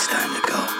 it's time to go.